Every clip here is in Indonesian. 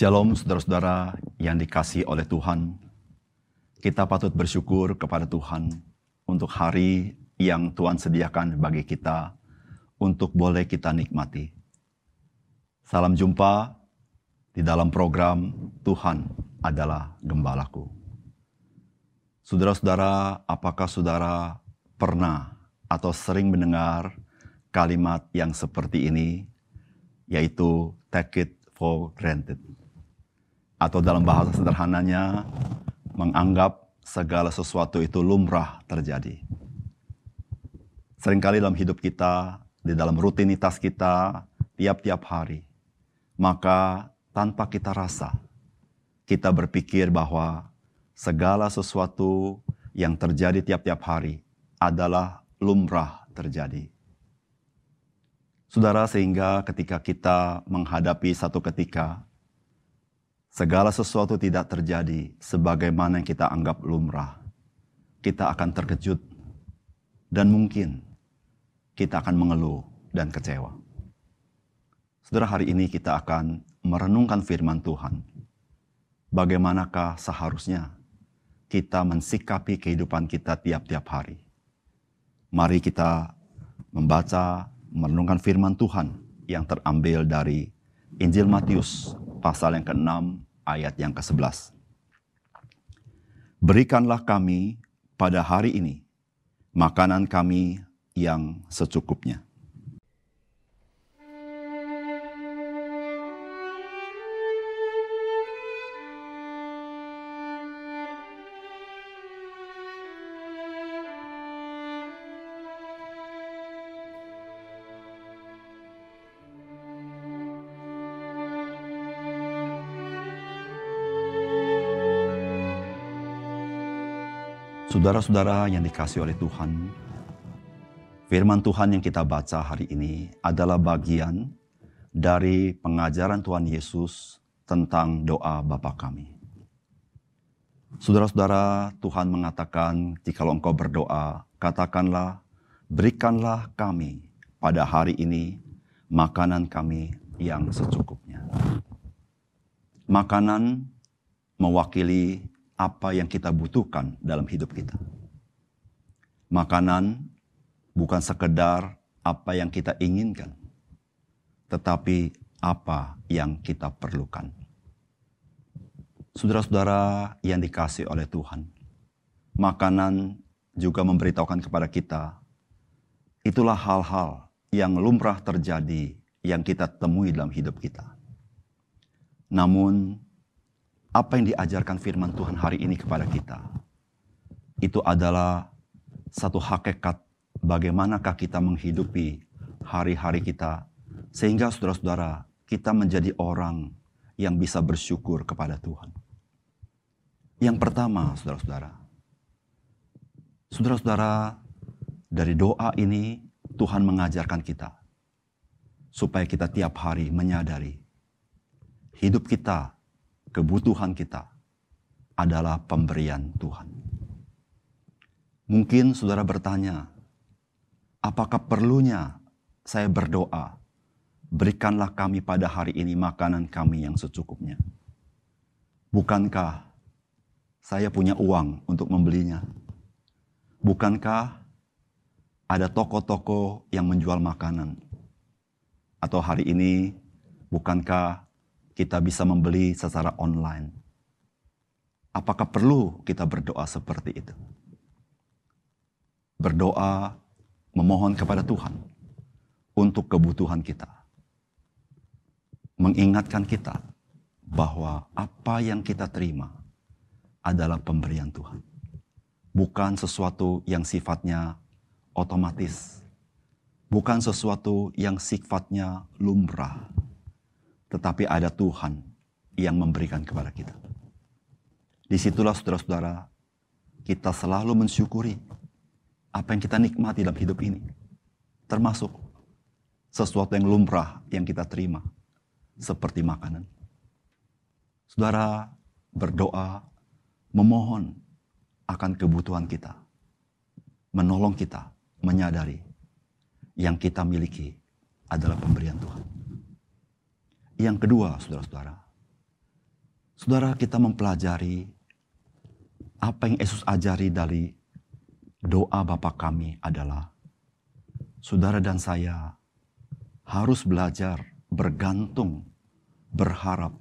Shalom saudara-saudara yang dikasih oleh Tuhan. Kita patut bersyukur kepada Tuhan untuk hari yang Tuhan sediakan bagi kita untuk boleh kita nikmati. Salam jumpa di dalam program Tuhan adalah Gembalaku. Saudara-saudara, apakah saudara pernah atau sering mendengar kalimat yang seperti ini, yaitu take it for granted? Atau dalam bahasa sederhananya menganggap segala sesuatu itu lumrah terjadi. Seringkali dalam hidup kita, di dalam rutinitas kita, tiap-tiap hari, maka tanpa kita rasa, kita berpikir bahwa segala sesuatu yang terjadi tiap-tiap hari adalah lumrah terjadi. Saudara, sehingga ketika kita menghadapi satu ketika segala sesuatu tidak terjadi sebagaimana yang kita anggap lumrah, kita akan terkejut dan mungkin kita akan mengeluh dan kecewa. Saudara, hari ini kita akan merenungkan firman Tuhan. Bagaimanakah seharusnya kita mensikapi kehidupan kita tiap-tiap hari? Mari kita membaca, merenungkan firman Tuhan yang terambil dari Injil Matius pasal yang ke-6 ayat yang ke-11. Berikanlah kami pada hari ini makanan kami yang secukupnya. Saudara-saudara yang dikasih oleh Tuhan, firman Tuhan yang kita baca hari ini adalah bagian dari pengajaran Tuhan Yesus tentang doa Bapa kami. Saudara-saudara, Tuhan mengatakan, "Jikalau engkau berdoa, katakanlah, berikanlah kami pada hari ini makanan kami yang secukupnya." Makanan mewakili apa yang kita butuhkan dalam hidup kita. Makanan bukan sekedar apa yang kita inginkan, tetapi apa yang kita perlukan. Saudara-saudara yang dikasih oleh Tuhan, makanan juga memberitahukan kepada kita, itulah hal-hal yang lumrah terjadi yang kita temui dalam hidup kita. Namun, apa yang diajarkan firman Tuhan hari ini kepada kita. Itu adalah satu hakikat bagaimanakah kita menghidupi hari-hari kita sehingga saudara-saudara kita menjadi orang yang bisa bersyukur kepada Tuhan. Yang pertama, saudara-saudara. Saudara-saudara, dari doa ini Tuhan mengajarkan kita supaya kita tiap hari menyadari hidup kita kebutuhan kita adalah pemberian Tuhan. Mungkin saudara bertanya, apakah perlunya saya berdoa, berikanlah kami pada hari ini makanan kami yang secukupnya. Bukankah saya punya uang untuk membelinya? Bukankah ada toko-toko yang menjual makanan? Atau hari ini, bukankah kita bisa membeli secara online. Apakah perlu kita berdoa seperti itu? Berdoa memohon kepada Tuhan untuk kebutuhan kita. Mengingatkan kita bahwa apa yang kita terima adalah pemberian Tuhan. Bukan sesuatu yang sifatnya otomatis. Bukan sesuatu yang sifatnya lumrah tetapi ada Tuhan yang memberikan kepada kita. Di situlah saudara-saudara, kita selalu mensyukuri apa yang kita nikmati dalam hidup ini. Termasuk sesuatu yang lumrah yang kita terima, seperti makanan. Saudara berdoa, memohon akan kebutuhan kita, menolong kita menyadari yang kita miliki adalah pemberian Tuhan. Yang kedua, saudara-saudara, saudara kita mempelajari apa yang Yesus ajari dari doa Bapa kami adalah saudara dan saya harus belajar bergantung, berharap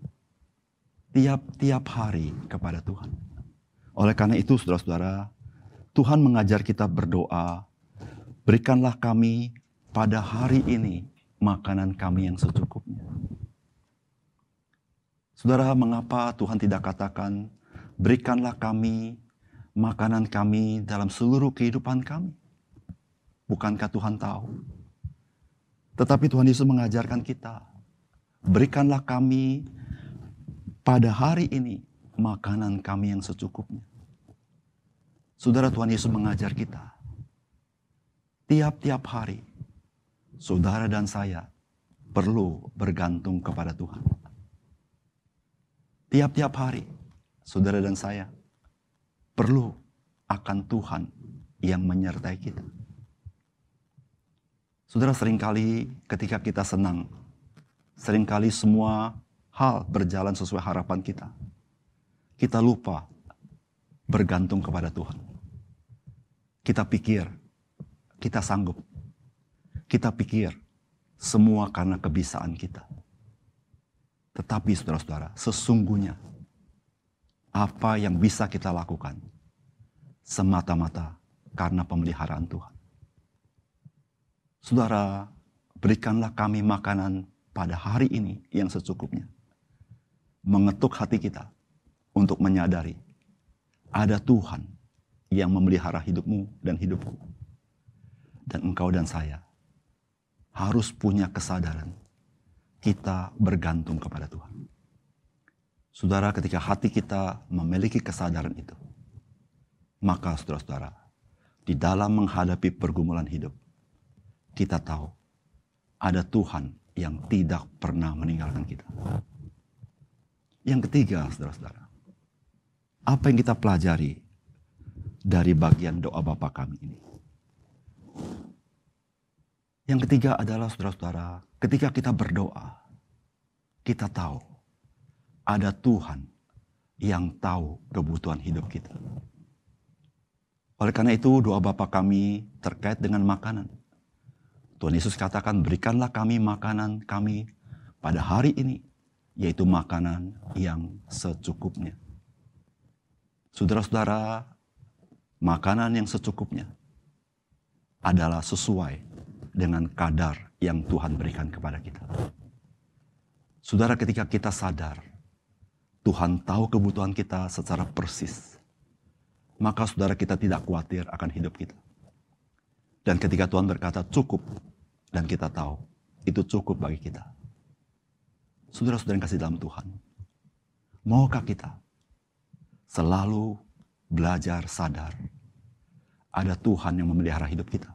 tiap-tiap hari kepada Tuhan. Oleh karena itu, saudara-saudara, Tuhan mengajar kita berdoa, berikanlah kami pada hari ini makanan kami yang secukupnya. Saudara, mengapa Tuhan tidak katakan, berikanlah kami makanan kami dalam seluruh kehidupan kami? Bukankah Tuhan tahu? Tetapi Tuhan Yesus mengajarkan kita, berikanlah kami pada hari ini makanan kami yang secukupnya. Saudara Tuhan Yesus mengajar kita, tiap-tiap hari, saudara dan saya perlu bergantung kepada Tuhan Tiap-tiap hari, saudara dan saya perlu akan Tuhan yang menyertai kita. Saudara sering kali ketika kita senang, sering kali semua hal berjalan sesuai harapan kita. Kita lupa bergantung kepada Tuhan. Kita pikir kita sanggup. Kita pikir semua karena kebisaan kita. Tetapi saudara-saudara, sesungguhnya apa yang bisa kita lakukan semata-mata karena pemeliharaan Tuhan. Saudara, berikanlah kami makanan pada hari ini yang secukupnya. Mengetuk hati kita untuk menyadari ada Tuhan yang memelihara hidupmu dan hidupku. Dan engkau dan saya harus punya kesadaran kita bergantung kepada Tuhan. Saudara, ketika hati kita memiliki kesadaran itu, maka saudara-saudara, di dalam menghadapi pergumulan hidup, kita tahu ada Tuhan yang tidak pernah meninggalkan kita. Yang ketiga, saudara-saudara, apa yang kita pelajari dari bagian doa Bapa kami ini? Yang ketiga adalah saudara-saudara, ketika kita berdoa, kita tahu ada Tuhan yang tahu kebutuhan hidup kita. Oleh karena itu doa Bapa kami terkait dengan makanan. Tuhan Yesus katakan berikanlah kami makanan kami pada hari ini. Yaitu makanan yang secukupnya. Saudara-saudara, makanan yang secukupnya adalah sesuai dengan kadar yang Tuhan berikan kepada kita. Saudara, ketika kita sadar Tuhan tahu kebutuhan kita secara persis, maka saudara kita tidak khawatir akan hidup kita. Dan ketika Tuhan berkata cukup, dan kita tahu itu cukup bagi kita. Saudara-saudara yang kasih dalam Tuhan, maukah kita selalu belajar sadar ada Tuhan yang memelihara hidup kita?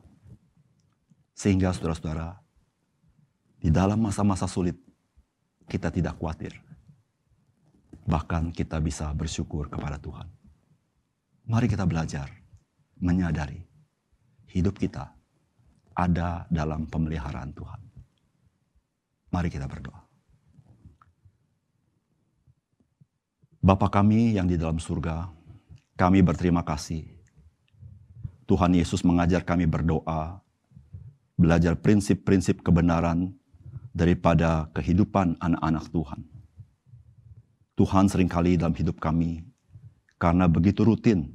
Sehingga saudara-saudara, di dalam masa-masa sulit, kita tidak khawatir. Bahkan kita bisa bersyukur kepada Tuhan. Mari kita belajar, menyadari hidup kita ada dalam pemeliharaan Tuhan. Mari kita berdoa. Bapa kami yang di dalam surga, kami berterima kasih. Tuhan Yesus mengajar kami berdoa belajar prinsip-prinsip kebenaran daripada kehidupan anak-anak Tuhan. Tuhan sering kali dalam hidup kami karena begitu rutin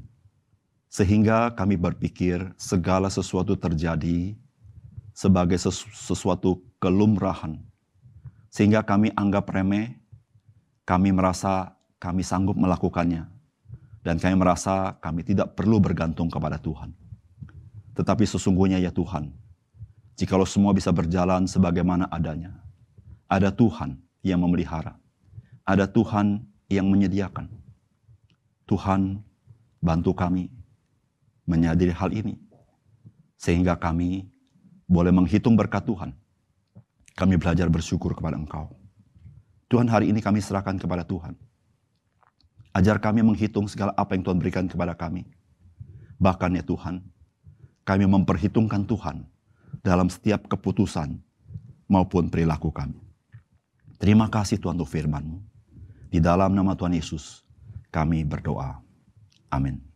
sehingga kami berpikir segala sesuatu terjadi sebagai sesuatu kelumrahan sehingga kami anggap remeh, kami merasa kami sanggup melakukannya dan kami merasa kami tidak perlu bergantung kepada Tuhan. Tetapi sesungguhnya ya Tuhan, Jikalau semua bisa berjalan sebagaimana adanya, ada Tuhan yang memelihara. Ada Tuhan yang menyediakan. Tuhan bantu kami menyadari hal ini. Sehingga kami boleh menghitung berkat Tuhan. Kami belajar bersyukur kepada Engkau. Tuhan hari ini kami serahkan kepada Tuhan. Ajar kami menghitung segala apa yang Tuhan berikan kepada kami. Bahkan ya Tuhan, kami memperhitungkan Tuhan dalam setiap keputusan maupun perilaku kami. Terima kasih Tuhan untuk firman-Mu. Di dalam nama Tuhan Yesus, kami berdoa. Amin.